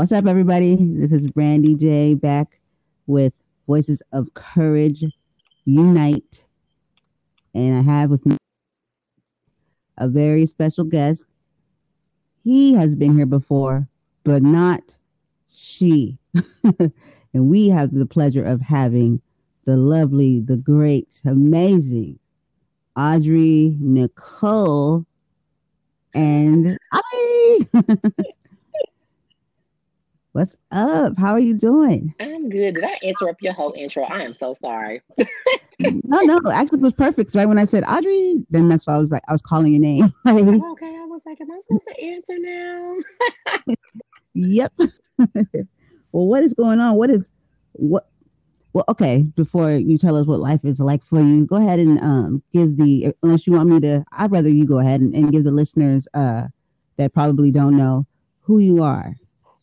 What's up, everybody? This is Brandy J back with Voices of Courage Unite. And I have with me a very special guest. He has been here before, but not she. and we have the pleasure of having the lovely, the great, amazing Audrey Nicole and I. What's up? How are you doing? I'm good. Did I interrupt your whole intro? I am so sorry. no, no, actually it was perfect. Right when I said Audrey, then that's why I was like, I was calling your name. okay, I was like, am I supposed to answer now? yep. well, what is going on? What is what? Well, okay. Before you tell us what life is like for you, go ahead and um, give the. Unless you want me to, I'd rather you go ahead and, and give the listeners uh, that probably don't know who you are.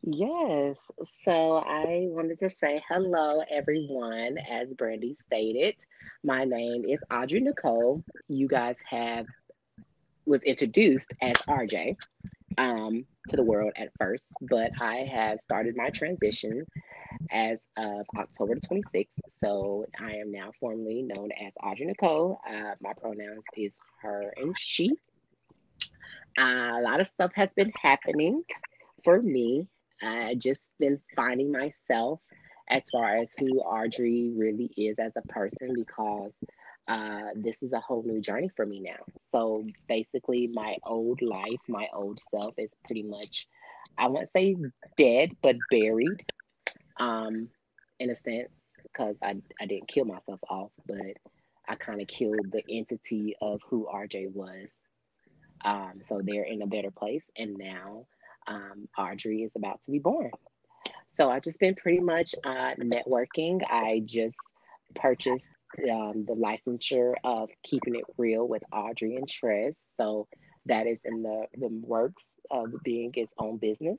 Yes. So I wanted to say hello, everyone. As Brandy stated, my name is Audrey Nicole. You guys have was introduced as RJ um, to the world at first, but I have started my transition as of October the 26th. So I am now formally known as Audrey Nicole. Uh, my pronouns is her and she. Uh, a lot of stuff has been happening for me I just been finding myself as far as who Audrey really is as a person because uh, this is a whole new journey for me now. So basically, my old life, my old self is pretty much, I won't say dead, but buried um, in a sense because I, I didn't kill myself off, but I kind of killed the entity of who RJ was. Um, so they're in a better place. And now um, Audrey is about to be born. So I've just been pretty much uh, networking. I just purchased um, the licensure of Keeping It Real with Audrey and Trez. So that is in the, the works of being its own business.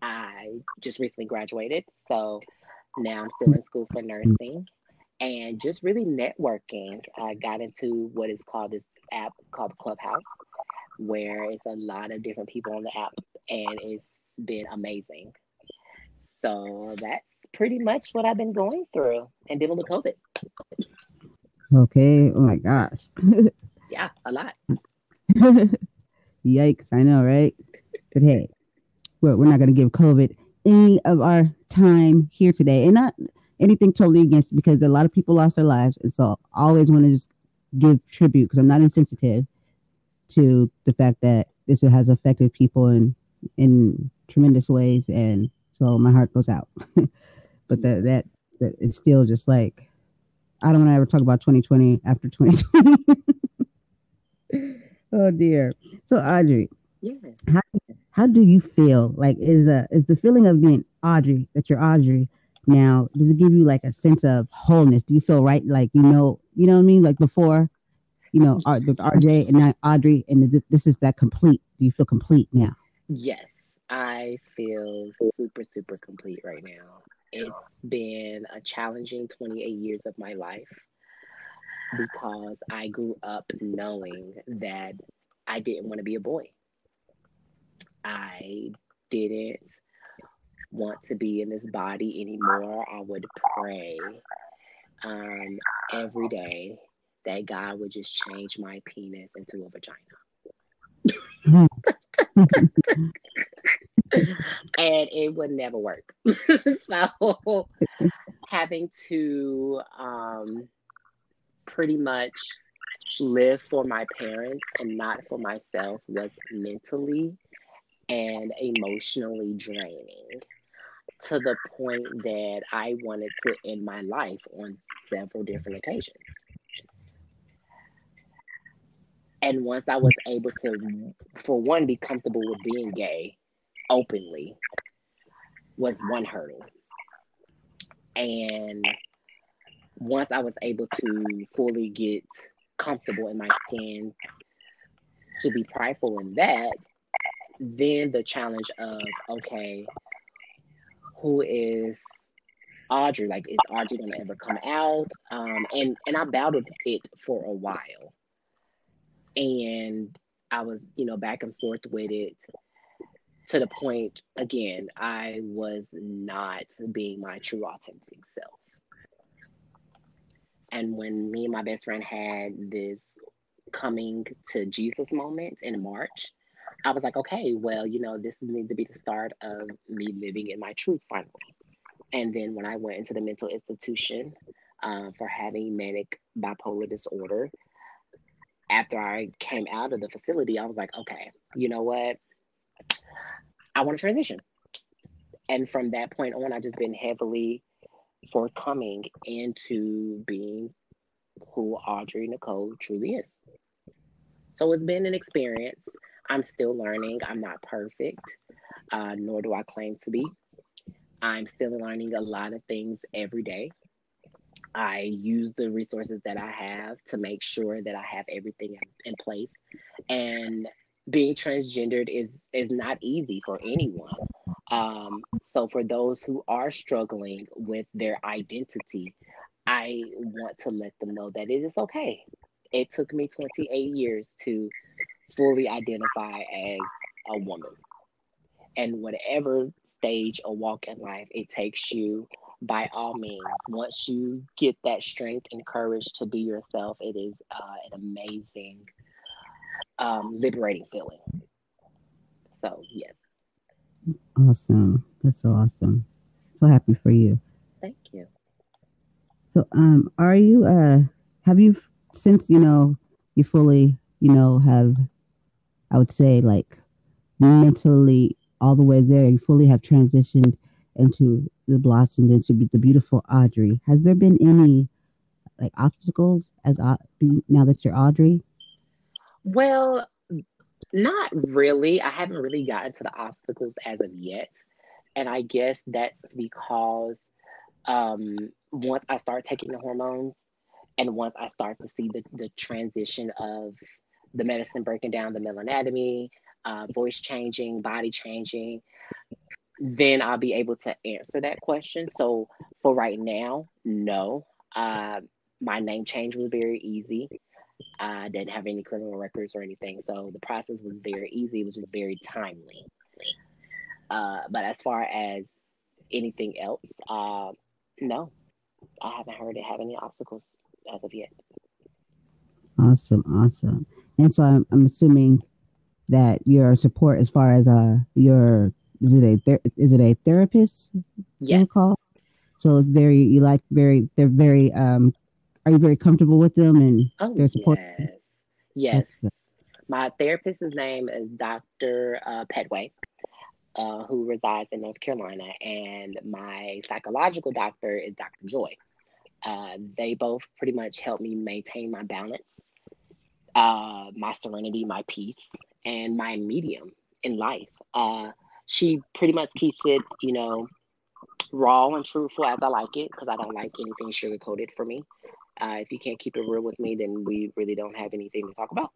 I just recently graduated. So now I'm still in school for nursing and just really networking. I got into what is called this app called Clubhouse where it's a lot of different people on the app and it's been amazing. So that's pretty much what I've been going through and dealing with COVID. Okay. Oh my gosh. yeah, a lot. Yikes. I know, right? But hey, we're, we're not going to give COVID any of our time here today and not anything totally against because a lot of people lost their lives. And so I always want to just give tribute because I'm not insensitive to the fact that this has affected people in in tremendous ways, and so my heart goes out. but that that that it's still just like I don't want to ever talk about 2020 after 2020. oh dear. So Audrey, yeah. how how do you feel? Like is a is the feeling of being Audrey that you're Audrey now? Does it give you like a sense of wholeness? Do you feel right? Like you know, you know what I mean? Like before you know, with RJ and now Audrey, and this is that complete. Do you feel complete now? Yes, I feel super, super complete right now. It's been a challenging 28 years of my life because I grew up knowing that I didn't want to be a boy. I didn't want to be in this body anymore. I would pray um, every day that God would just change my penis into a vagina. and it would never work. so having to um, pretty much live for my parents and not for myself was mentally and emotionally draining to the point that I wanted to end my life on several different occasions. And once I was able to, for one, be comfortable with being gay openly, was one hurdle. And once I was able to fully get comfortable in my skin, to be prideful in that, then the challenge of, okay, who is Audrey? Like, is Audrey gonna ever come out? Um, and and I battled it for a while and I was, you know, back and forth with it to the point again, I was not being my true authentic self. And when me and my best friend had this coming to Jesus moment in March, I was like, okay, well, you know, this needs to be the start of me living in my truth finally. And then when I went into the mental institution uh, for having manic bipolar disorder, after I came out of the facility, I was like, okay, you know what? I want to transition. And from that point on, I've just been heavily forthcoming into being who Audrey Nicole truly is. So it's been an experience. I'm still learning. I'm not perfect, uh, nor do I claim to be. I'm still learning a lot of things every day. I use the resources that I have to make sure that I have everything in, place. And being transgendered is is not easy for anyone. Um, so for those who are struggling with their identity, I want to let them know that it is okay. It took me 28 years to fully identify as a woman. And whatever stage or walk in life it takes you, by all means, once you get that strength and courage to be yourself, it is uh, an amazing, um, liberating feeling. So, yes. Awesome. That's so awesome. So happy for you. Thank you. So, um, are you, uh, have you, since, you know, you fully, you know, have, I would say, like mentally all the way there, you fully have transitioned into the blossomed into the beautiful Audrey. Has there been any like obstacles as now that you're Audrey? Well, not really. I haven't really gotten to the obstacles as of yet. And I guess that's because um, once I start taking the hormones and once I start to see the, the transition of the medicine breaking down the male anatomy, uh, voice changing, body changing, then I'll be able to answer that question. So for right now, no. Uh, my name change was very easy. I didn't have any criminal records or anything, so the process was very easy. It was just very timely. Uh, but as far as anything else, uh, no, I haven't heard it have any obstacles as of yet. Awesome, awesome. And so I'm, I'm assuming that your support as far as uh your is it a ther- is it a therapist? Yeah. Call. So it's very you like very they're very um are you very comfortable with them and oh, their support? Yes. Yes. My therapist's name is Dr. Uh, Petway, uh, who resides in North Carolina, and my psychological doctor is Dr. Joy. Uh, they both pretty much help me maintain my balance, uh, my serenity, my peace, and my medium in life. She pretty much keeps it, you know, raw and truthful as I like it because I don't like anything sugar coated for me. Uh, if you can't keep it real with me, then we really don't have anything to talk about.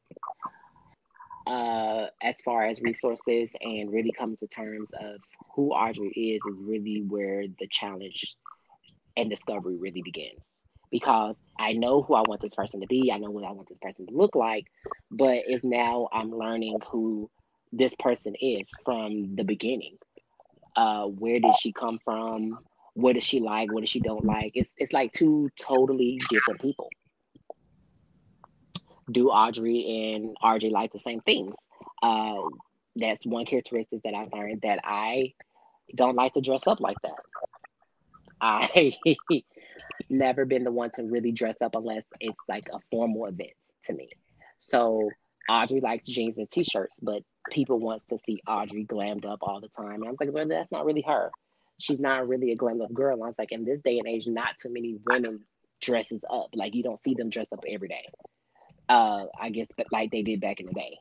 Uh, as far as resources and really coming to terms of who Audrey is, is really where the challenge and discovery really begins. Because I know who I want this person to be, I know what I want this person to look like, but it's now I'm learning who this person is from the beginning. Uh, where did she come from? What does she like? What does she don't like? It's it's like two totally different people. Do Audrey and RJ like the same things? Uh, that's one characteristic that I learned that I don't like to dress up like that. I never been the one to really dress up unless it's like a formal event to me. So Audrey likes jeans and t-shirts, but people wants to see Audrey glammed up all the time. And I was like, well, that's not really her. She's not really a glammed up girl. And I was like, in this day and age, not too many women dresses up. Like you don't see them dressed up every day. Uh, I guess, but like they did back in the day.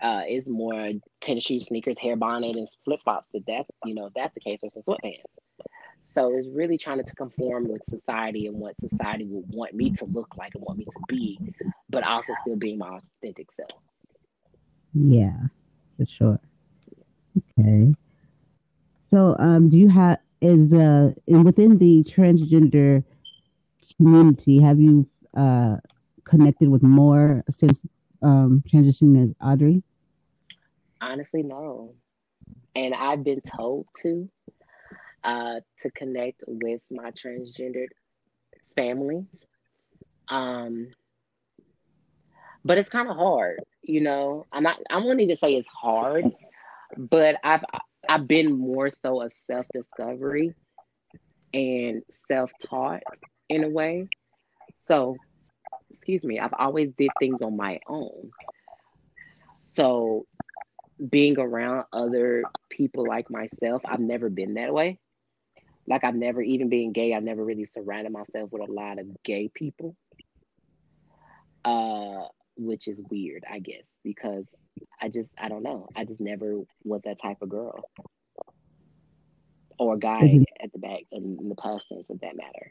Uh, it's more tennis shoes, sneakers, hair bonnet, and flip flops. If that's you know if that's the case, or some sweatpants. So it's really trying to conform with society and what society would want me to look like and want me to be, but also still being my authentic self. Yeah, for sure. Okay. So, um, do you have is uh within the transgender community? Have you uh connected with more since um transitioning as Audrey? Honestly, no. and I've been told to uh, to connect with my transgendered family. Um, but it's kind of hard, you know. I'm not. I won't even say it's hard, but I've I've been more so of self discovery and self taught in a way. So, excuse me. I've always did things on my own. So, being around other people like myself, I've never been that way. Like I've never even been gay. I've never really surrounded myself with a lot of gay people. Uh, which is weird, I guess, because I just I don't know. I just never was that type of girl or guy at the back in, in the past tense, of that matter.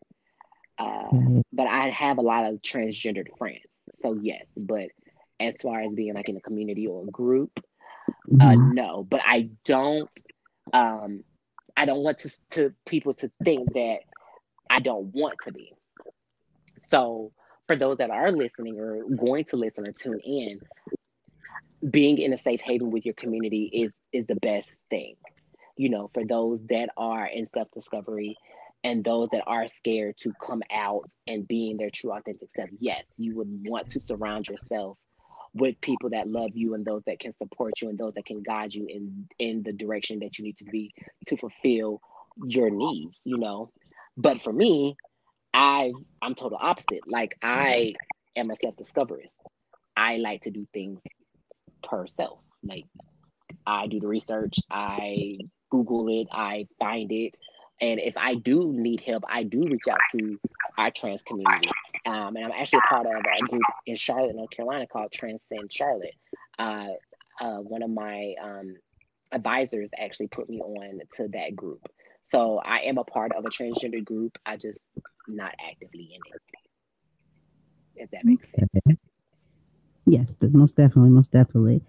Uh, mm-hmm. But I have a lot of transgendered friends, so yes. But as far as being like in a community or a group, uh, mm-hmm. uh, no. But I don't. Um, I don't want to, to people to think that I don't want to be. So for those that are listening or going to listen or tune in, being in a safe haven with your community is is the best thing. You know, for those that are in self discovery and those that are scared to come out and being their true authentic self, yes, you would want to surround yourself with people that love you and those that can support you and those that can guide you in in the direction that you need to be to fulfill your needs you know but for me i i'm total opposite like i am a self-discoverist i like to do things per self like i do the research i google it i find it and if I do need help, I do reach out to our trans community. Um, and I'm actually part of a group in Charlotte, North Carolina called Transcend Charlotte. Uh, uh, one of my um, advisors actually put me on to that group. So I am a part of a transgender group. I just not actively in it. If that makes sense. Yes, most definitely, most definitely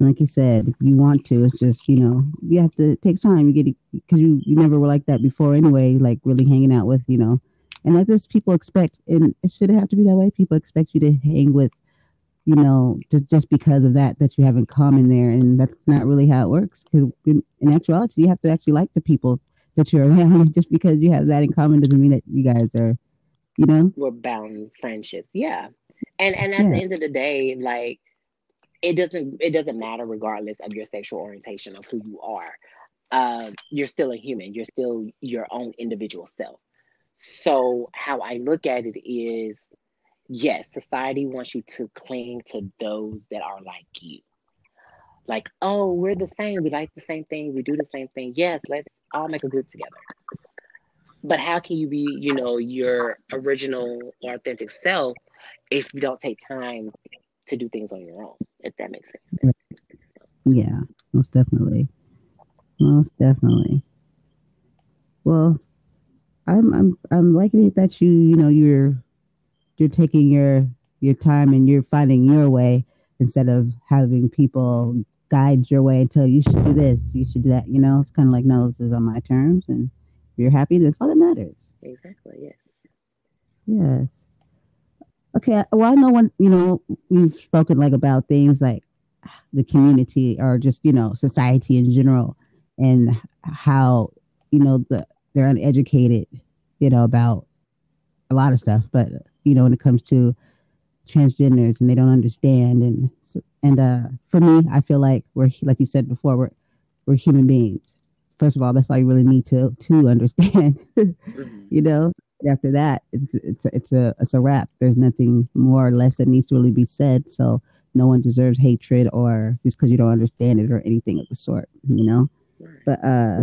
like you said, if you want to, it's just you know you have to take time. You get because you you never were like that before anyway. Like really hanging out with you know, and like this, people expect, and it should have to be that way. People expect you to hang with, you know, just just because of that that you have in common there, and that's not really how it works. Because in, in actuality, you have to actually like the people that you're around. Just because you have that in common doesn't mean that you guys are, you know, we're bound friendships. Yeah, and and at yeah. the end of the day, like it doesn't it doesn't matter regardless of your sexual orientation of who you are uh, you're still a human you're still your own individual self so how i look at it is yes society wants you to cling to those that are like you like oh we're the same we like the same thing we do the same thing yes let's all make a group together but how can you be you know your original authentic self if you don't take time to do things on your own, if that makes sense. Yeah, most definitely. Most definitely. Well, I'm I'm I'm liking it that you, you know, you're you're taking your your time and you're finding your way instead of having people guide your way and tell you, you should do this, you should do that. You know, it's kind of like, no, this is on my terms, and if you're happy, that's all that matters. Exactly. Yes. Yes okay well i know when you know we've spoken like about things like the community or just you know society in general and how you know the they're uneducated you know about a lot of stuff but you know when it comes to transgenders and they don't understand and and uh for me i feel like we're like you said before we're we're human beings first of all that's all you really need to to understand mm-hmm. you know after that, it's it's a, it's a it's a wrap. There's nothing more or less that needs to really be said. So no one deserves hatred or just because you don't understand it or anything of the sort, you know. But uh,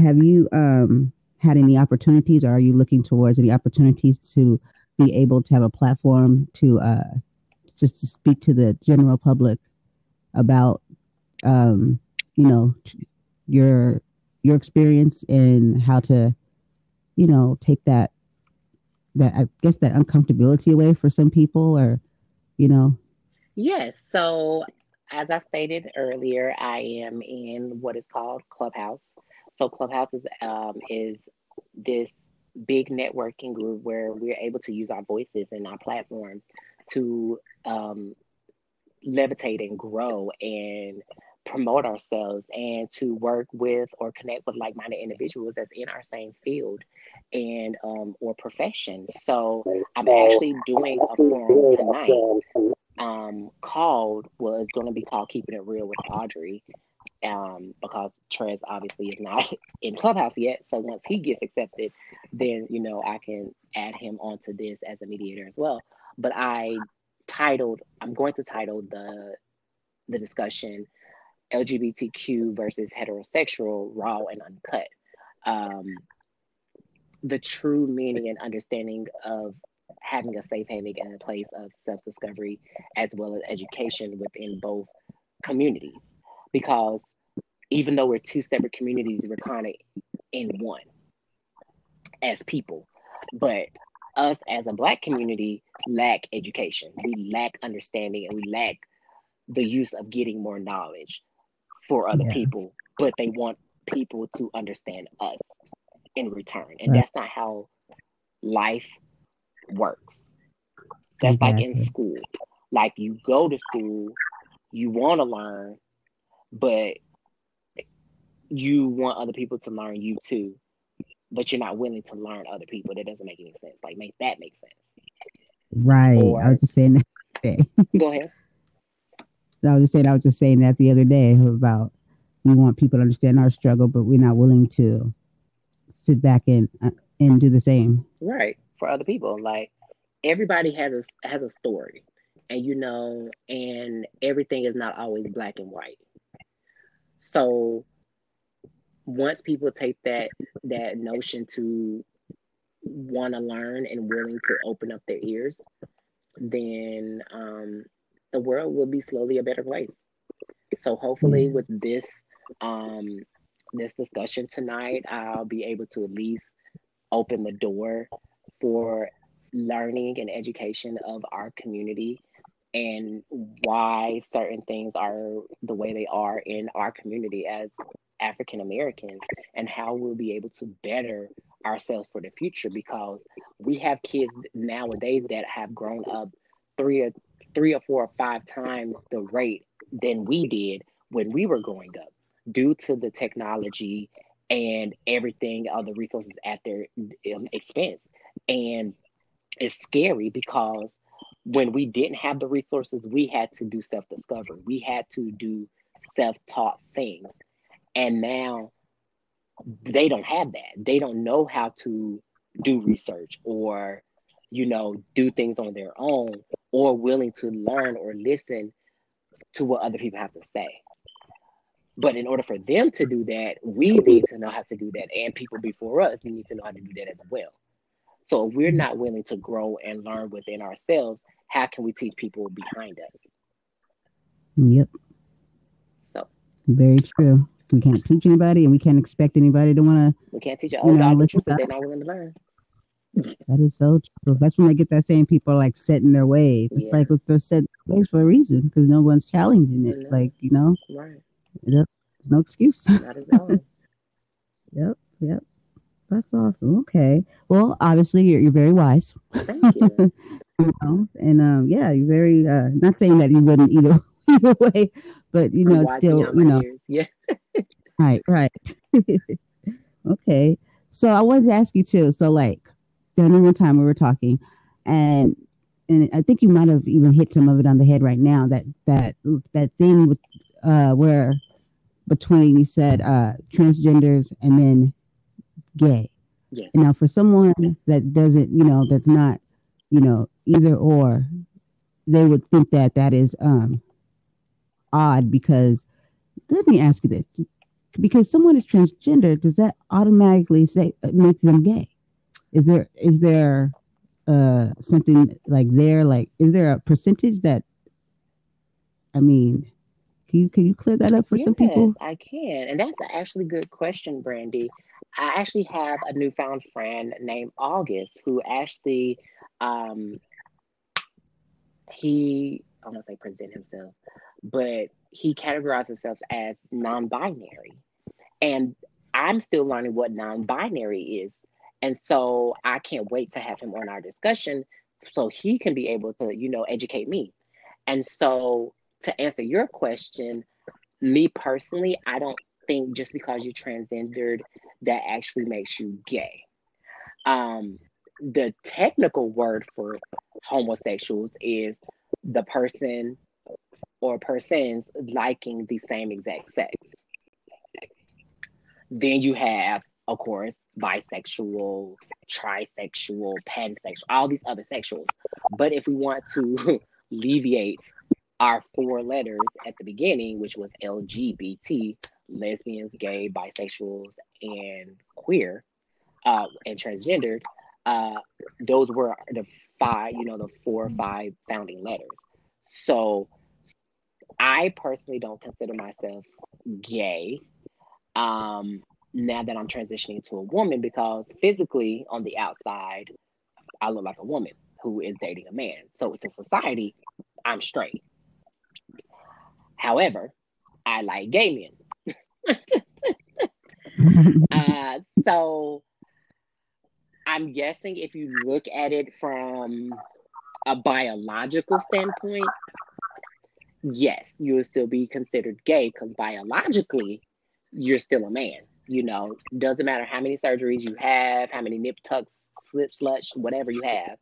have you um had any opportunities, or are you looking towards any opportunities to be able to have a platform to uh just to speak to the general public about um you know your your experience and how to you know, take that that I guess that uncomfortability away for some people or you know? Yes. So as I stated earlier, I am in what is called Clubhouse. So Clubhouse is um, is this big networking group where we're able to use our voices and our platforms to um, levitate and grow and promote ourselves and to work with or connect with like-minded individuals that's in our same field and um, or profession. So I'm actually doing a forum tonight um, called was going to be called Keeping It Real with Audrey um, because Trez obviously is not in Clubhouse yet. So once he gets accepted, then you know I can add him onto this as a mediator as well. But I titled, I'm going to title the the discussion LGBTQ versus heterosexual, raw and uncut. Um, the true meaning and understanding of having a safe haven and a place of self discovery as well as education within both communities. Because even though we're two separate communities, we're kind of in one as people. But us as a Black community lack education, we lack understanding, and we lack the use of getting more knowledge for other yeah. people, but they want people to understand us in return. And right. that's not how life works. That's exactly. like in school. Like you go to school, you want to learn, but you want other people to learn you too, but you're not willing to learn other people. That doesn't make any sense. Like make that make sense. Right. Or, I was just saying that. go ahead. I was just saying I was just saying that the other day about we want people to understand our struggle, but we're not willing to sit back and uh, and do the same. Right for other people. Like everybody has a has a story, and you know, and everything is not always black and white. So once people take that that notion to want to learn and willing to open up their ears, then um, the world will be slowly a better place. So hopefully, mm-hmm. with this um, this discussion tonight, I'll be able to at least open the door for learning and education of our community and why certain things are the way they are in our community as African Americans and how we'll be able to better ourselves for the future because we have kids nowadays that have grown up three or three or four or five times the rate than we did when we were growing up due to the technology and everything other resources at their um, expense. And it's scary because when we didn't have the resources we had to do self-discovery. We had to do self-taught things and now they don't have that. They don't know how to do research or you know do things on their own or willing to learn or listen to what other people have to say. But in order for them to do that we need to know how to do that. And people before us need to know how to do that as well. So if we're not willing to grow and learn within ourselves how can we teach people behind us? Yep. So. Very true we can't teach anybody, and we can't expect anybody to want to. We can't teach an old dog the truth they're not willing to learn. That is so true. That's when I get that saying people are like set in their ways. It's yeah. like they're set ways for a reason because no one's challenging it. Like you know, right? There's no excuse. Yep, yep. That's awesome. Okay. Well, obviously you're you're very wise. Thank you. you know? And um, yeah, you're very. Uh, not saying that you wouldn't either either way, but you know, it's still you know. Ears. Yeah. right, right. okay. So I wanted to ask you too. So like during one time we were talking and and I think you might have even hit some of it on the head right now that that that thing with uh where between you said uh transgenders and then gay. Yeah. And now for someone that doesn't, you know, that's not, you know, either or, they would think that that is um odd because let me ask you this. Because someone is transgender does that automatically say uh, make them gay? Is there is there uh something like there like is there a percentage that i mean can you can you clear that up for yes, some people? I can. And that's actually a good question brandy. I actually have a newfound friend named august who actually um he i want to say present himself but he categorized himself as non-binary. And i'm still learning what non-binary is. And so i can't wait to have him on our discussion so he can be able to you know educate me. And so to answer your question me personally, I don't think just because you're transgendered that actually makes you gay. Um, the technical word for homosexuals is the person or persons liking the same exact sex. Then you have, of course, bisexual, trisexual, pansexual, all these other sexuals. But if we want to alleviate our four letters at the beginning, which was LGBT, lesbians, gay, bisexuals, and queer, uh, and transgendered, uh, those were the five, you know, the four or five founding letters. So I personally don't consider myself gay um, now that I'm transitioning to a woman because physically on the outside, I look like a woman who is dating a man. So it's a society, I'm straight. However, I like gay men. uh, so I'm guessing if you look at it from a biological standpoint, yes, you will still be considered gay because biologically, you're still a man. You know, doesn't matter how many surgeries you have, how many nip tucks, slip slush, whatever you have,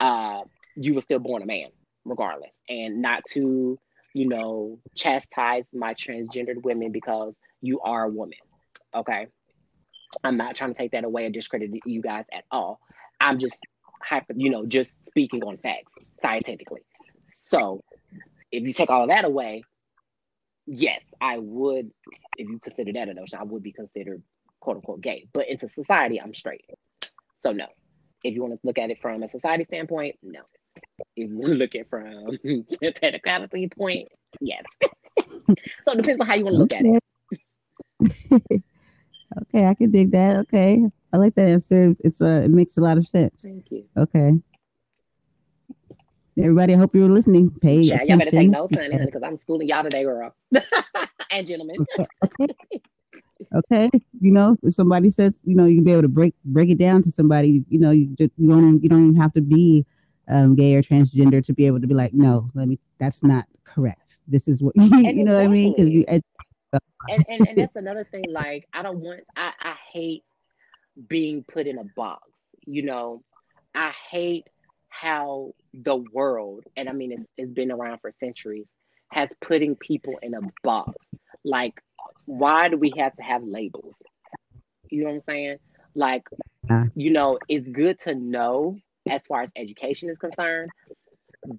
uh, you were still born a man, regardless. And not to, you know, chastise my transgendered women because you are a woman. Okay. I'm not trying to take that away or discredit you guys at all. I'm just hyper, you know, just speaking on facts scientifically. So if you take all of that away, yes, I would, if you consider that a notion, I would be considered quote unquote gay. But into society, I'm straight. So no. If you want to look at it from a society standpoint, no. If you look at it from a technicality point, yes. so it depends on how you want to look at it. okay, I can dig that. Okay. I like that answer. It's a, it makes a lot of sense. Thank you. Okay. Everybody, I hope you're listening. Pay yeah, attention. Y'all better take notes, honey, because I'm schooling y'all today, girl. and gentlemen. okay. okay. You know, if somebody says, you know, you can be able to break break it down to somebody, you know, you just you don't you don't even have to be um, gay or transgender to be able to be like, no, let me. That's not correct. This is what you, know what I mean? Because you. and, and and that's another thing. Like, I don't want. I I hate being put in a box. You know, I hate how the world, and I mean, it's, it's been around for centuries, has putting people in a box. Like, why do we have to have labels? You know what I'm saying? Like, you know, it's good to know as far as education is concerned,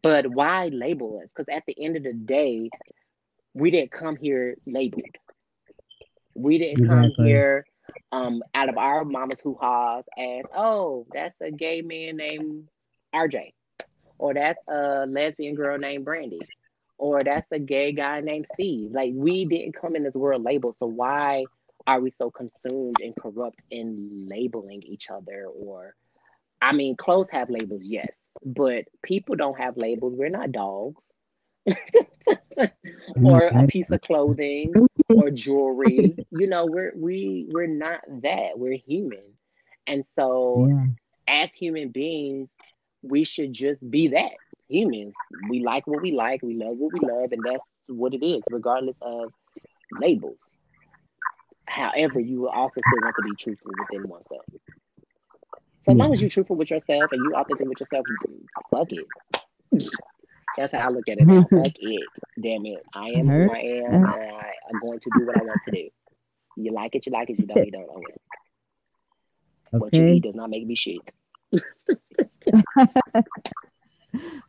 but why label us? Because at the end of the day, we didn't come here labeled. We didn't come here um out of our mama's hoo ha's as, oh, that's a gay man named RJ, or that's a lesbian girl named Brandy, or that's a gay guy named Steve. Like we didn't come in this world labeled, so why are we so consumed and corrupt in labeling each other? Or, I mean, clothes have labels, yes, but people don't have labels. We're not dogs. or a piece of clothing or jewelry you know we're we we're not that we're human and so yeah. as human beings we should just be that humans. We like what we like, we love what we love, and that's what it is, regardless of labels. However, you will also still want to be truthful within oneself. So as long as you're truthful with yourself and you authentic with yourself, fuck it. That's how I look at it. Now. fuck it. Damn it. I am who I am and I, am going to do what I want to do. You like it, you like it, you don't, you don't own it. Okay. What you eat does not make me shit.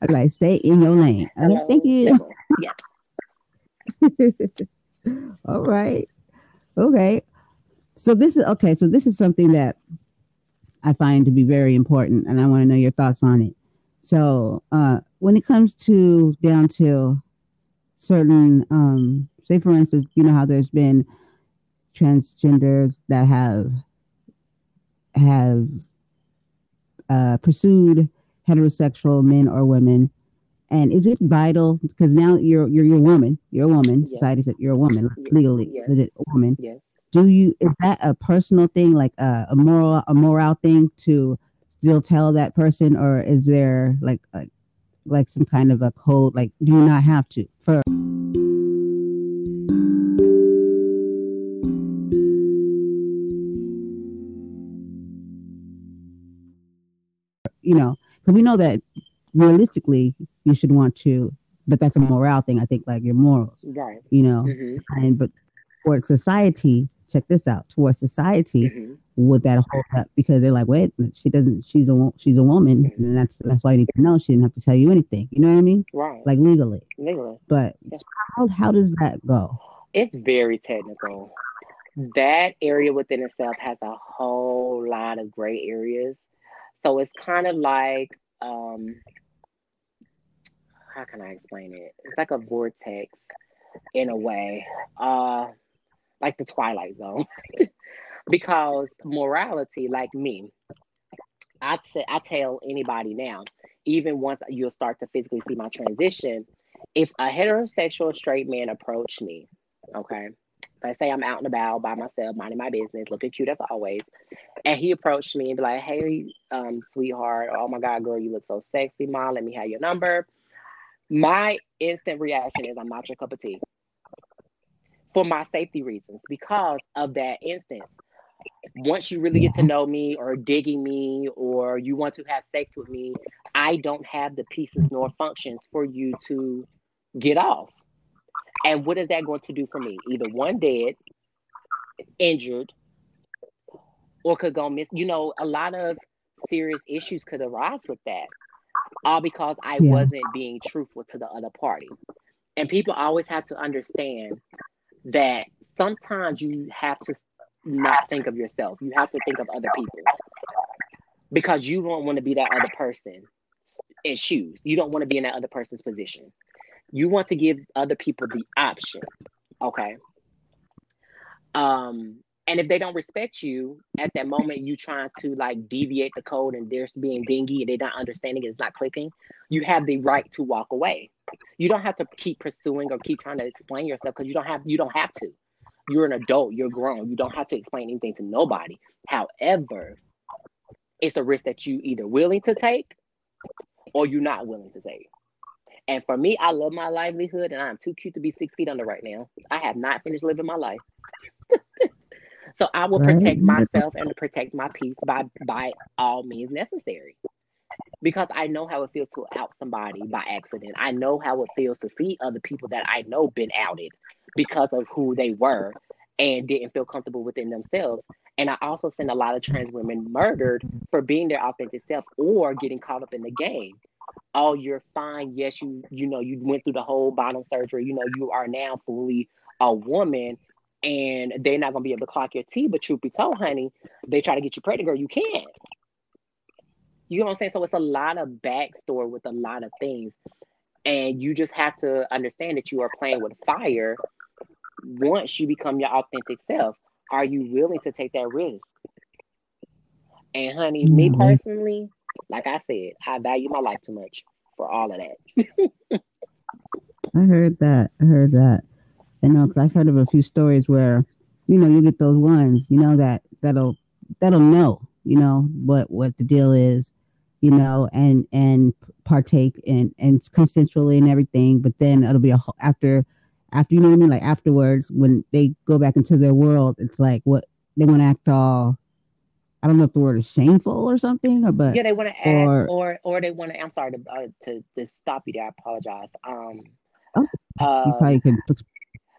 I'm like, stay in your lane. Hello, thank you. Yeah. All right. Okay. So this is okay. So this is something that I find to be very important, and I want to know your thoughts on it. So uh, when it comes to down to certain, um, say for instance, you know how there's been transgenders that have have uh, pursued heterosexual men or women? And is it vital because now you're you're you're a woman, you're a woman. Yes. Society said you're a woman legally, yes. a woman. Yes. Do you is that a personal thing, like a, a moral a moral thing to still tell that person, or is there like a, like some kind of a code? Like, do you not have to for? You know, because we know that realistically you should want to, but that's a morale thing. I think like your morals, right? You know, mm-hmm. and but for society, check this out. Towards society, mm-hmm. would that hold up? Because they're like, wait, she doesn't. She's a she's a woman, mm-hmm. and that's that's why you need to know. She didn't have to tell you anything. You know what I mean? Right. Like legally. Legally. But how how does that go? It's very technical. That area within itself has a whole lot of gray areas. So it's kind of like um how can I explain it? It's like a vortex in a way. Uh like the twilight zone. because morality, like me, I say I tell anybody now, even once you'll start to physically see my transition, if a heterosexual straight man approach me, okay, let's say I'm out and about by myself, minding my business, looking cute as always, and he approached me and be like, "Hey, um, sweetheart, oh my god, girl, you look so sexy, mom. Let me have your number." My instant reaction is, "I'm not your cup of tea." For my safety reasons, because of that instance, once you really get to know me or digging me or you want to have sex with me, I don't have the pieces nor functions for you to get off. And what is that going to do for me? Either one dead, injured, or could go miss. You know, a lot of serious issues could arise with that, all because I yeah. wasn't being truthful to the other party. And people always have to understand that sometimes you have to not think of yourself. You have to think of other people because you don't want to be that other person in shoes. You don't want to be in that other person's position. You want to give other people the option. Okay. Um, and if they don't respect you at that moment, you trying to like deviate the code and they're being dingy and they're not understanding it's not clicking, you have the right to walk away. You don't have to keep pursuing or keep trying to explain yourself because you don't have you don't have to you're an adult, you're grown, you don't have to explain anything to nobody. However, it's a risk that you either willing to take or you're not willing to take. And for me, I love my livelihood and I'm too cute to be six feet under right now. I have not finished living my life. so I will protect myself and protect my peace by by all means necessary. Because I know how it feels to out somebody by accident. I know how it feels to see other people that I know been outed because of who they were and didn't feel comfortable within themselves. And I also seen a lot of trans women murdered for being their authentic self or getting caught up in the game. Oh, you're fine. Yes, you you know you went through the whole bottom surgery. You know you are now fully a woman, and they're not gonna be able to clock your T. But truth be told, honey, they try to get you pregnant, girl. You can't. You know what I'm saying? So it's a lot of backstory with a lot of things, and you just have to understand that you are playing with fire once you become your authentic self, are you willing to take that risk? And honey, mm-hmm. me personally, like I said, I value my life too much for all of that. I heard that. I heard that. I know because I've heard of a few stories where, you know, you get those ones, you know, that that'll that'll know, you know, what what the deal is, you know, and and partake and and consensually and everything. But then it'll be a after after you know what I mean, like afterwards when they go back into their world, it's like what they want to act all. I don't know if the word is shameful or something, or but yeah, they want to act or or, or they want to. I'm sorry to, uh, to to stop you there. I apologize. Um, oh, uh, probably could.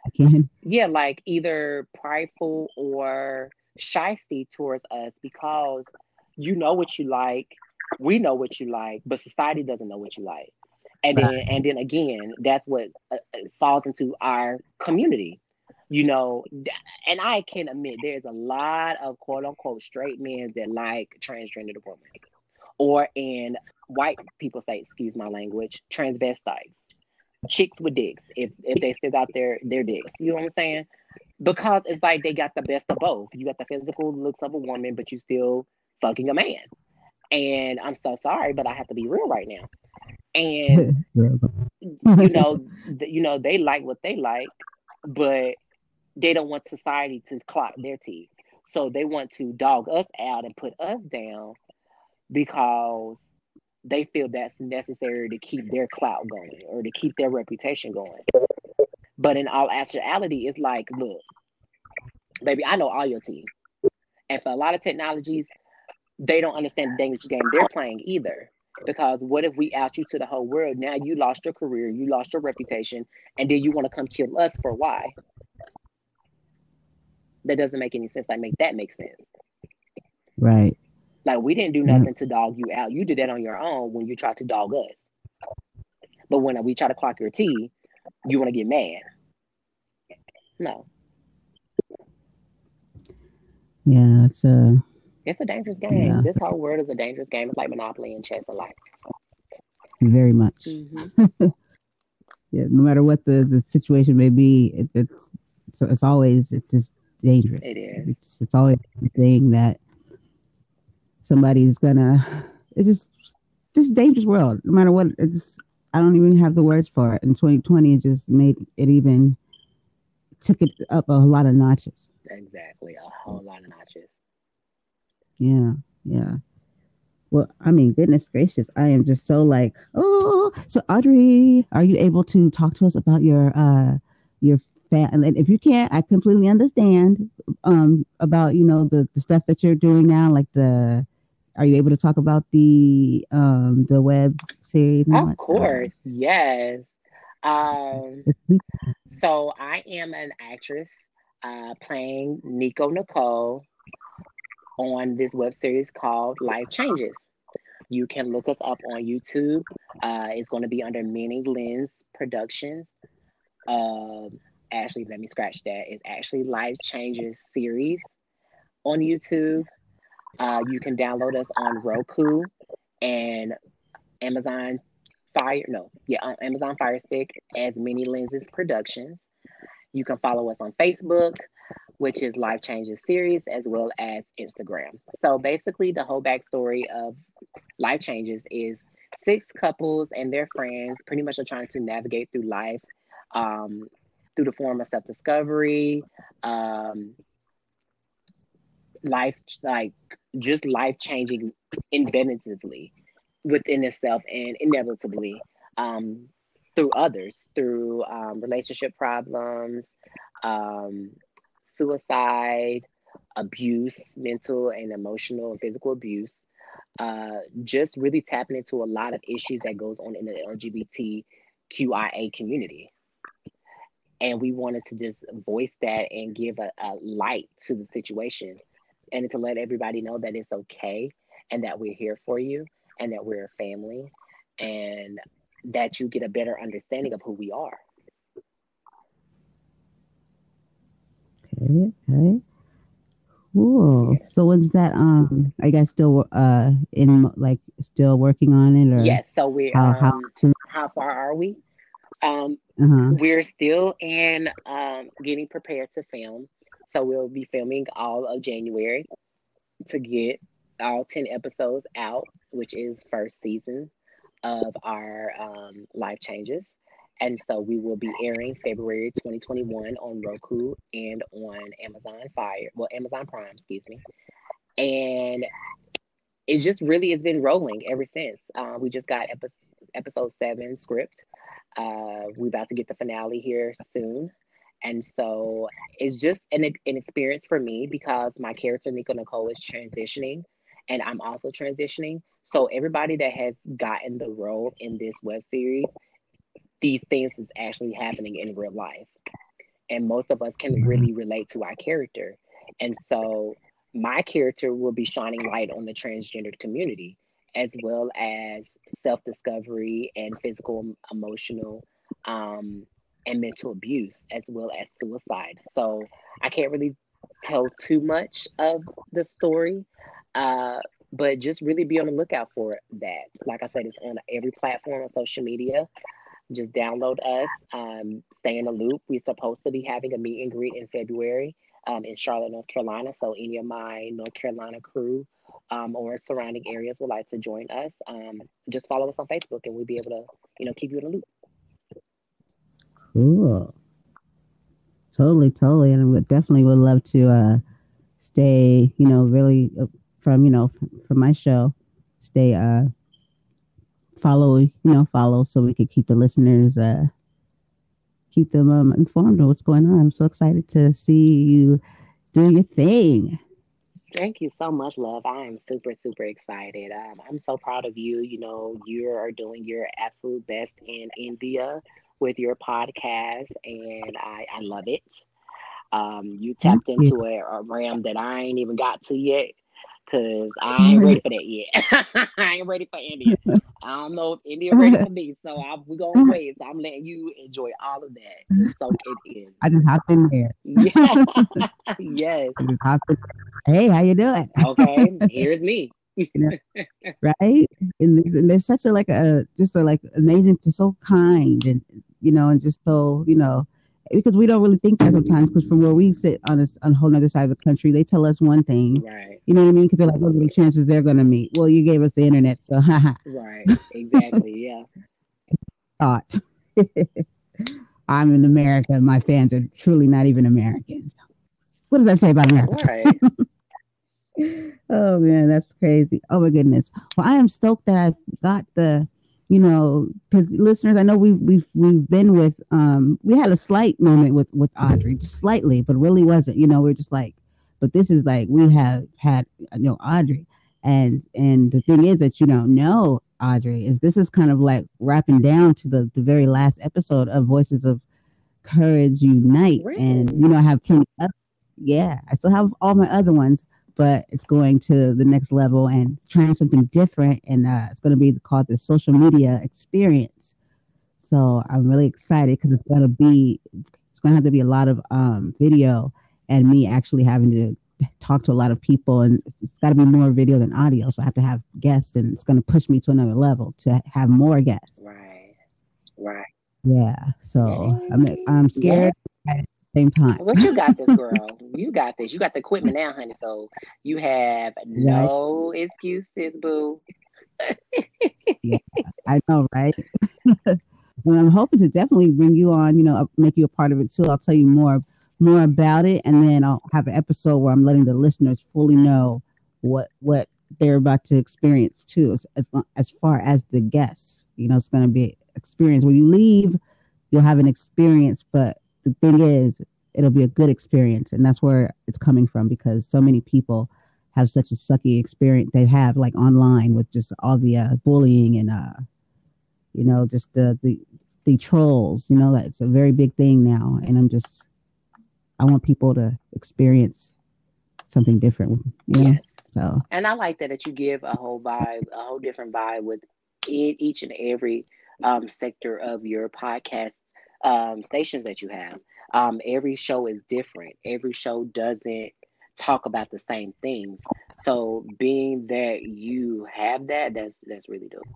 I can. Yeah, like either prideful or shisty towards us because you know what you like, we know what you like, but society doesn't know what you like and then and then again that's what uh, uh, falls into our community you know and i can admit there's a lot of quote unquote straight men that like transgendered women or in white people say excuse my language transvestites chicks with dicks if if they still got their their dicks you know what i'm saying? Because it's like they got the best of both. You got the physical looks of a woman but you still fucking a man. And i'm so sorry but i have to be real right now. And you know, you know, they like what they like, but they don't want society to clock their teeth. So they want to dog us out and put us down because they feel that's necessary to keep their clout going or to keep their reputation going. But in all actuality, it's like, look, baby, I know all your teeth. And for a lot of technologies, they don't understand the dangerous game they're playing either. Because what if we out you to the whole world? Now you lost your career, you lost your reputation, and then you want to come kill us for why? That doesn't make any sense. Like make that make sense. Right. Like we didn't do nothing to dog you out. You did that on your own when you tried to dog us. But when we try to clock your tea, you want to get mad. No. Yeah, it's a it's a dangerous game. Yeah. This whole world is a dangerous game. It's like Monopoly and chess alike. Very much. Mm-hmm. yeah, no matter what the, the situation may be, it, it's, it's it's always it's just dangerous. It is. It's it's always the thing that somebody's gonna. It's just just dangerous world. No matter what, it's I don't even have the words for it. In 2020, it just made it even took it up a lot of notches. Exactly, a whole lot of notches. Yeah, yeah. Well, I mean, goodness gracious, I am just so like, oh. So, Audrey, are you able to talk to us about your uh your if you can't, I completely understand. Um, about you know the the stuff that you're doing now, like the. Are you able to talk about the um the web series? of course, stuff? yes. Um, so I am an actress uh, playing Nico Nicole on this web series called Life Changes. You can look us up on YouTube. Uh, it's going to be under Many Lens Productions. Um, actually, let me scratch that. It's actually Life Changes series on YouTube. Uh, you can download us on Roku and Amazon Fire. No, yeah, on Amazon Fire Stick as Many Lenses Productions. You can follow us on Facebook which is Life Changes series, as well as Instagram. So basically, the whole backstory of Life Changes is six couples and their friends pretty much are trying to navigate through life um, through the form of self discovery, um, life, like just life changing inventively within itself and inevitably um, through others, through um, relationship problems, um, suicide, abuse, mental and emotional and physical abuse, uh, just really tapping into a lot of issues that goes on in the LGBTQIA community. And we wanted to just voice that and give a, a light to the situation and to let everybody know that it's okay and that we're here for you and that we're a family and that you get a better understanding of who we are. Okay. Okay. Cool. So when's that? Um, are you guys still uh in like still working on it or? Yes. So we how, um, how, to... how far are we? Um, uh-huh. we're still in um getting prepared to film. So we'll be filming all of January to get all 10 episodes out, which is first season of our um, life changes. And so we will be airing February 2021 on Roku and on Amazon Fire, well, Amazon Prime, excuse me. And it's just really it's been rolling ever since. Uh, we just got episode, episode seven script. Uh, we're about to get the finale here soon. And so it's just an, an experience for me because my character, Nico Nicole, is transitioning and I'm also transitioning. So everybody that has gotten the role in this web series these things is actually happening in real life. And most of us can mm-hmm. really relate to our character. And so my character will be shining light on the transgendered community as well as self discovery and physical, emotional, um, and mental abuse, as well as suicide. So I can't really tell too much of the story, uh, but just really be on the lookout for that. Like I said, it's on every platform on social media just download us, um, stay in the loop. We're supposed to be having a meet and greet in February um, in Charlotte, North Carolina. So any of my North Carolina crew um, or surrounding areas would like to join us, um, just follow us on Facebook and we'll be able to, you know, keep you in the loop. Cool. Totally, totally. And would definitely would love to uh, stay, you know, really uh, from, you know, from my show, stay uh, follow, you know, follow so we could keep the listeners, uh, keep them um, informed of what's going on. I'm so excited to see you do your thing. Thank you so much, love. I am super, super excited. Um, I'm so proud of you. You know, you are doing your absolute best in India with your podcast, and I, I love it. Um, you tapped into a, a realm that I ain't even got to yet because I ain't ready for that yet. I ain't ready for India. I don't know if India ready for me, so I, we're gonna wait. So I'm letting you enjoy all of that. Soak it in. I just hopped in there. Yeah. yes. I just hopped in. Hey, how you doing? Okay. Here's me. You know, right? And and there's such a like a just a like amazing, so kind, and you know, and just so you know, because we don't really think that sometimes. Because from where we sit on this on a whole other side of the country, they tell us one thing, Right. you know what I mean? Because they're like, what are the chances they're gonna meet? Well, you gave us the internet, so haha, Right. Exactly. Yeah. thought. I'm in America. and My fans are truly not even Americans. What does that say about America? Right. oh man, that's crazy. Oh my goodness. Well, I am stoked that I got the, you know, because listeners, I know we've we've we've been with um we had a slight moment with with Audrey, just slightly, but really wasn't. You know, we're just like, but this is like we have had you know Audrey, and and the thing is that you don't know Audrey is this is kind of like wrapping down to the the very last episode of Voices of Courage Unite, and you know I have plenty. Of, yeah, I still have all my other ones but it's going to the next level and trying something different. And uh, it's going to be called the social media experience. So I'm really excited because it's going to be, it's going to have to be a lot of um, video and me actually having to talk to a lot of people. And it's, it's got to be more video than audio. So I have to have guests and it's going to push me to another level to have more guests. Right. Right. Yeah. So I'm, I'm scared. The same time. But you got this, girl. you got this. You got the equipment now, honey. So you have no excuses, boo. yeah, I know, right? well, I'm hoping to definitely bring you on, you know, make you a part of it too. I'll tell you more more about it and then I'll have an episode where I'm letting the listeners fully know what what they're about to experience too as as, as far as the guests. You know, it's going to be experience when you leave, you'll have an experience, but the thing is it'll be a good experience. And that's where it's coming from because so many people have such a sucky experience. They have like online with just all the uh, bullying and uh you know just the the the trolls you know that's a very big thing now. And i'm just i want people to experience something different you know? Yes. so. And I like that that you give a whole vibe, a whole different vibe with each and every um, sector of your podcast um, stations that you have. Um, every show is different. Every show doesn't talk about the same things. So being that you have that, that's that's really dope.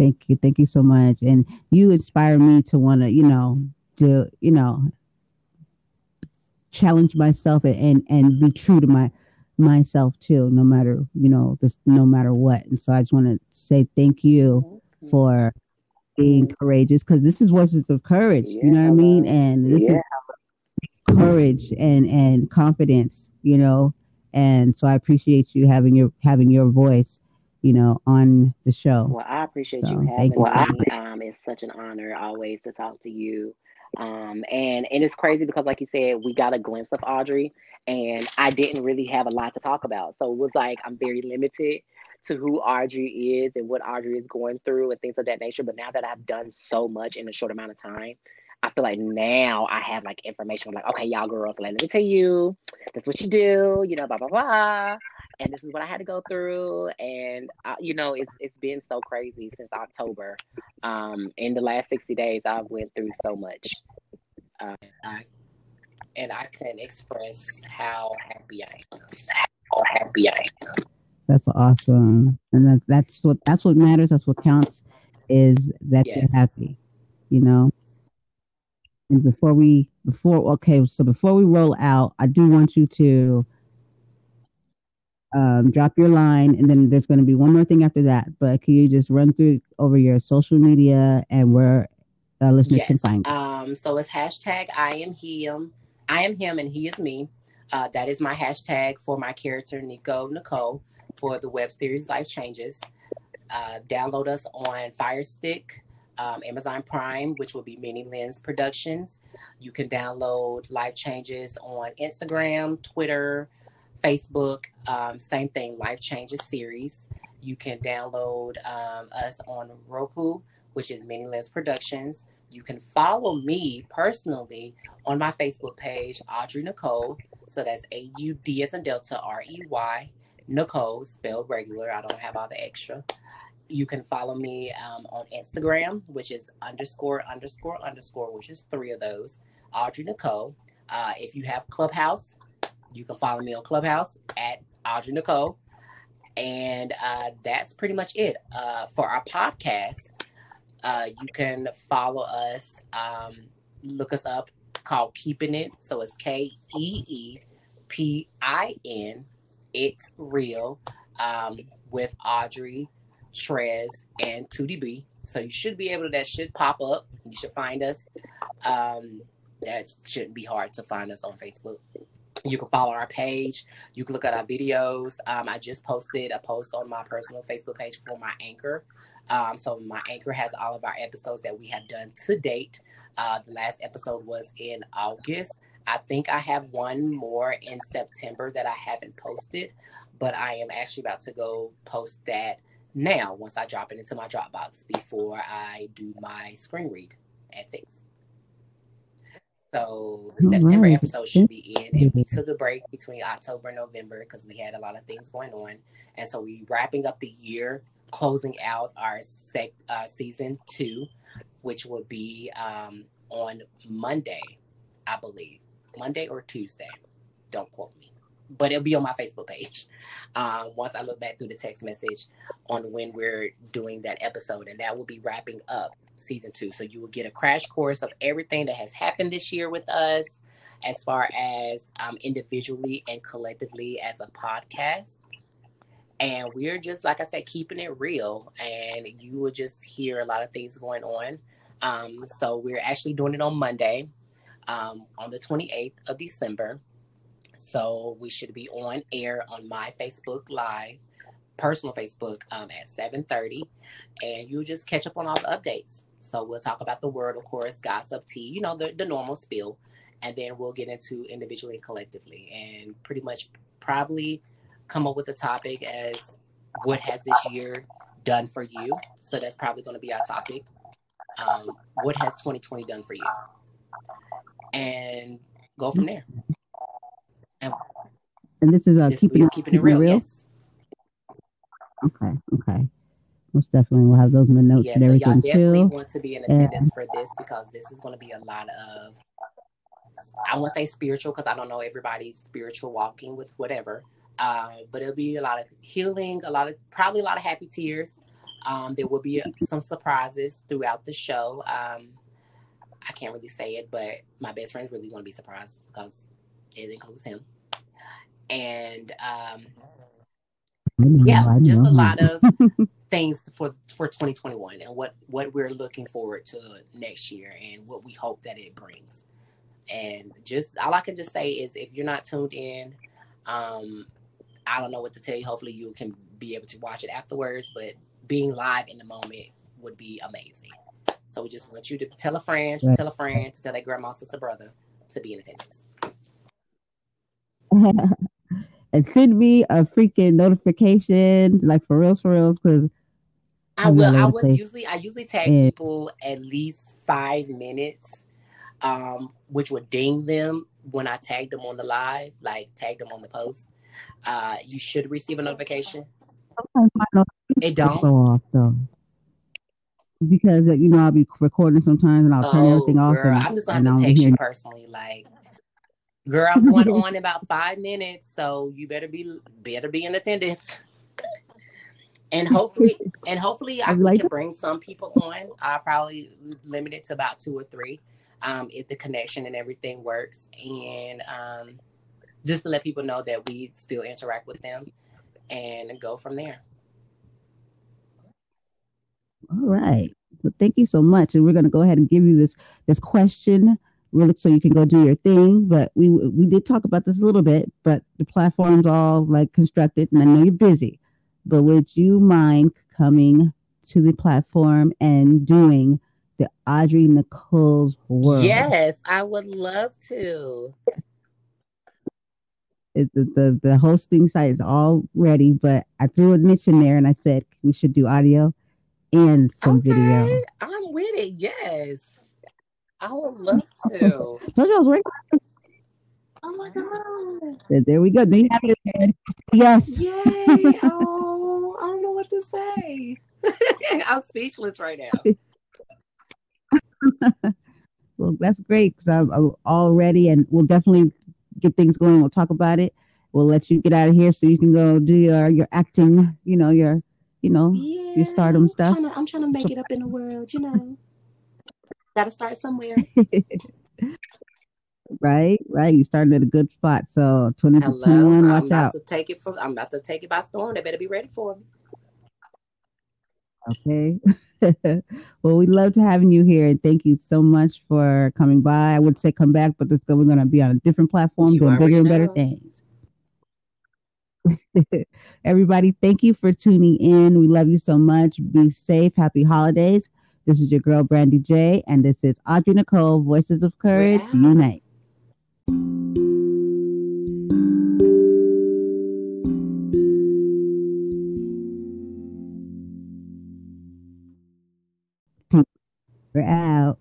thank you thank you so much and you inspire me to want to you know to you know challenge myself and, and and be true to my myself too no matter you know this no matter what and so i just want to say thank you for being courageous because this is voices of courage you know what i mean and this Yeah. is courage and and confidence you know and so i appreciate you having your having your voice you know on the show Well, I appreciate So, you having you. me. Um, it's such an honor always to talk to you. Um, and and it's crazy because, like you said, we got a glimpse of Audrey, and I didn't really have a lot to talk about. So it was like I'm very limited to who Audrey is and what Audrey is going through and things of that nature. But now that I've done so much in a short amount of time, I feel like now I have like information. like, okay, y'all girls, let me tell you, that's what you do. You know, blah blah blah and this is what I had to go through. And uh, you know, it's it's been so crazy since October. Um, in the last sixty days, I've went through so much. Uh, I, and I couldn't express how happy I am. How happy I am. That's awesome, and that's that's what that's what matters. That's what counts, is that Yes. you're happy, you know. And before we before okay, so before we roll out, I do want you to um, drop your line, and then there's going to be one more thing after that. But can you just run through over your social media and where uh, listeners can find you? Um, so it's hashtag I am him. I am him and he is me. Uh, that is my hashtag for my character Nico Nicole for the web series Life Changes. Uh, download us on Firestick, um, Amazon Prime, which will be Mini Lens Productions. You can download Life Changes on Instagram, Twitter, Facebook, um, same thing, Life Changes series. You can download um, us on Roku, which is Mini Lens Productions. You can follow me personally on my Facebook page, Audrey Nicole. So that's A U D as in Delta R E Y Nicole, spelled regular. I don't have all the extra. You can follow me um, on Instagram, which is underscore underscore underscore, which is three of those. Audrey Nicole. Uh, if you have Clubhouse, you can follow me on Clubhouse at Audrey Nicole. And uh, that's pretty much it. Uh, for our podcast, uh, you can follow us, um, look us up called Keeping It. So it's K E E P I N, It's Real, um, with Audrey, Trez, and 2DB. So you should be able to, that should pop up. You should find us. Um, that shouldn't be hard to find us on Facebook. You can follow our page. You can look at our videos. Um, I just posted a post on my personal Facebook page for my anchor. Um, so my anchor has all of our episodes that we have done to date. Uh, the last episode was in August. I think I have one more in September that I haven't posted, but I am actually about to go post that now once I drop it into my Dropbox before I do my screen read at six. So the September right. episode should be in, and we took a break between October and November because we had a lot of things going on, and so we're wrapping up the year, closing out our sec, uh, season two, which will be um, on Monday, I believe, Monday or Tuesday. Don't quote me, but it'll be on my Facebook page. Uh, once I look back through the text message on when we're doing that episode, and that will be wrapping up season two. So you will get a crash course of everything that has happened this year with us, as far as um, individually and collectively as a podcast. And we're just, like I said, keeping it real. And you will just hear a lot of things going on. Um, so we're actually doing it on Monday, um, on the 28th of December. So we should be on air on my Facebook Live, personal Facebook, um, at 7:30, and you'll just catch up on all the updates. So we'll talk about the word, of course, gossip, tea, you know, the, the normal spill. And then we'll get into individually and collectively and pretty much probably come up with a topic as what has this year done for you. So that's probably going to be our topic. Um, what has 2020 done for you? And go from there. And, and this is uh, this keeping, it, keeping it real. real? Yes. Okay. Okay most definitely we'll have those in the notes yeah, and everything so y'all definitely too. want to be in attendance yeah. for this because this is going to be a lot of I won't say spiritual because I don't know everybody's spiritual walking with whatever. Uh, but it'll be a lot of healing, a lot of probably a lot of happy tears. Um, there will be some surprises throughout the show. Um, I can't really say it, but my best friend's really going to be surprised because it includes him. And um, yeah, just a lot of things for for 2021 and what what we're looking forward to next year and what we hope that it brings. And just all i can just say is if you're not tuned in um i don't know what to tell you. Hopefully you can be able to watch it afterwards but being live in the moment would be amazing so we just want you to tell a friend to tell a friend to tell their grandma sister brother to be in attendance and send me a freaking notification like for reals for reals because I will. I would usually. I usually tag people at least five minutes, um, which would ding them when I tag them on the live, like tag them on the post. Uh, you should receive a notification. It don't. Off, though. Because you know I'll be recording sometimes and I'll turn oh, everything off. Girl, and, I'm just gonna have to text you personally, like, girl, I'm going on in about five minutes, so you better be better be in attendance and hopefully and hopefully I, like can bring some people on. I'll probably limit it to about two or three, um, if the connection and everything works, and um, just to let people know that we still interact with them and go from there. All right. Well, thank you so much, and we're going to go ahead and give you this this question really so you can go do your thing but we we did talk about this a little bit but the platform's all like constructed and i know you're busy but would you mind coming to the platform and doing the Audrey Nicole's world? Yes, I would love to. it, the, the the hosting site is all ready, but I threw a niche in there and I said we should do audio and some okay, video. I'm with it. Yes, I would love to. Told you I was working. oh my god! There- we go. They have it? again? Yes. Yay! Oh, I don't know what to say. I'm speechless right now. Well, that's great because I'm, I'm all ready and we'll definitely get things going. We'll talk about it. We'll let you get out of here so you can go do your your acting. You know your you know Yeah, stardom I'm stuff. Trying to, I'm trying to make it up in the world, you know. Got to start somewhere. right right. You started at a good spot. So 20 to Hello, 21, I'm watch about out. to take it from. I'm about to take it by storm. They better be ready for me. Okay. well, we loved having you here, and thank you so much for coming by. I would say come back, but this we're going to be on a different platform, You doing bigger and better things. Everybody, thank you for tuning in. We love you so much. Be safe. Happy holidays. This is your girl Brandy J, and this is Audrey Nicole, Voices of Courage out. Unite. We're out.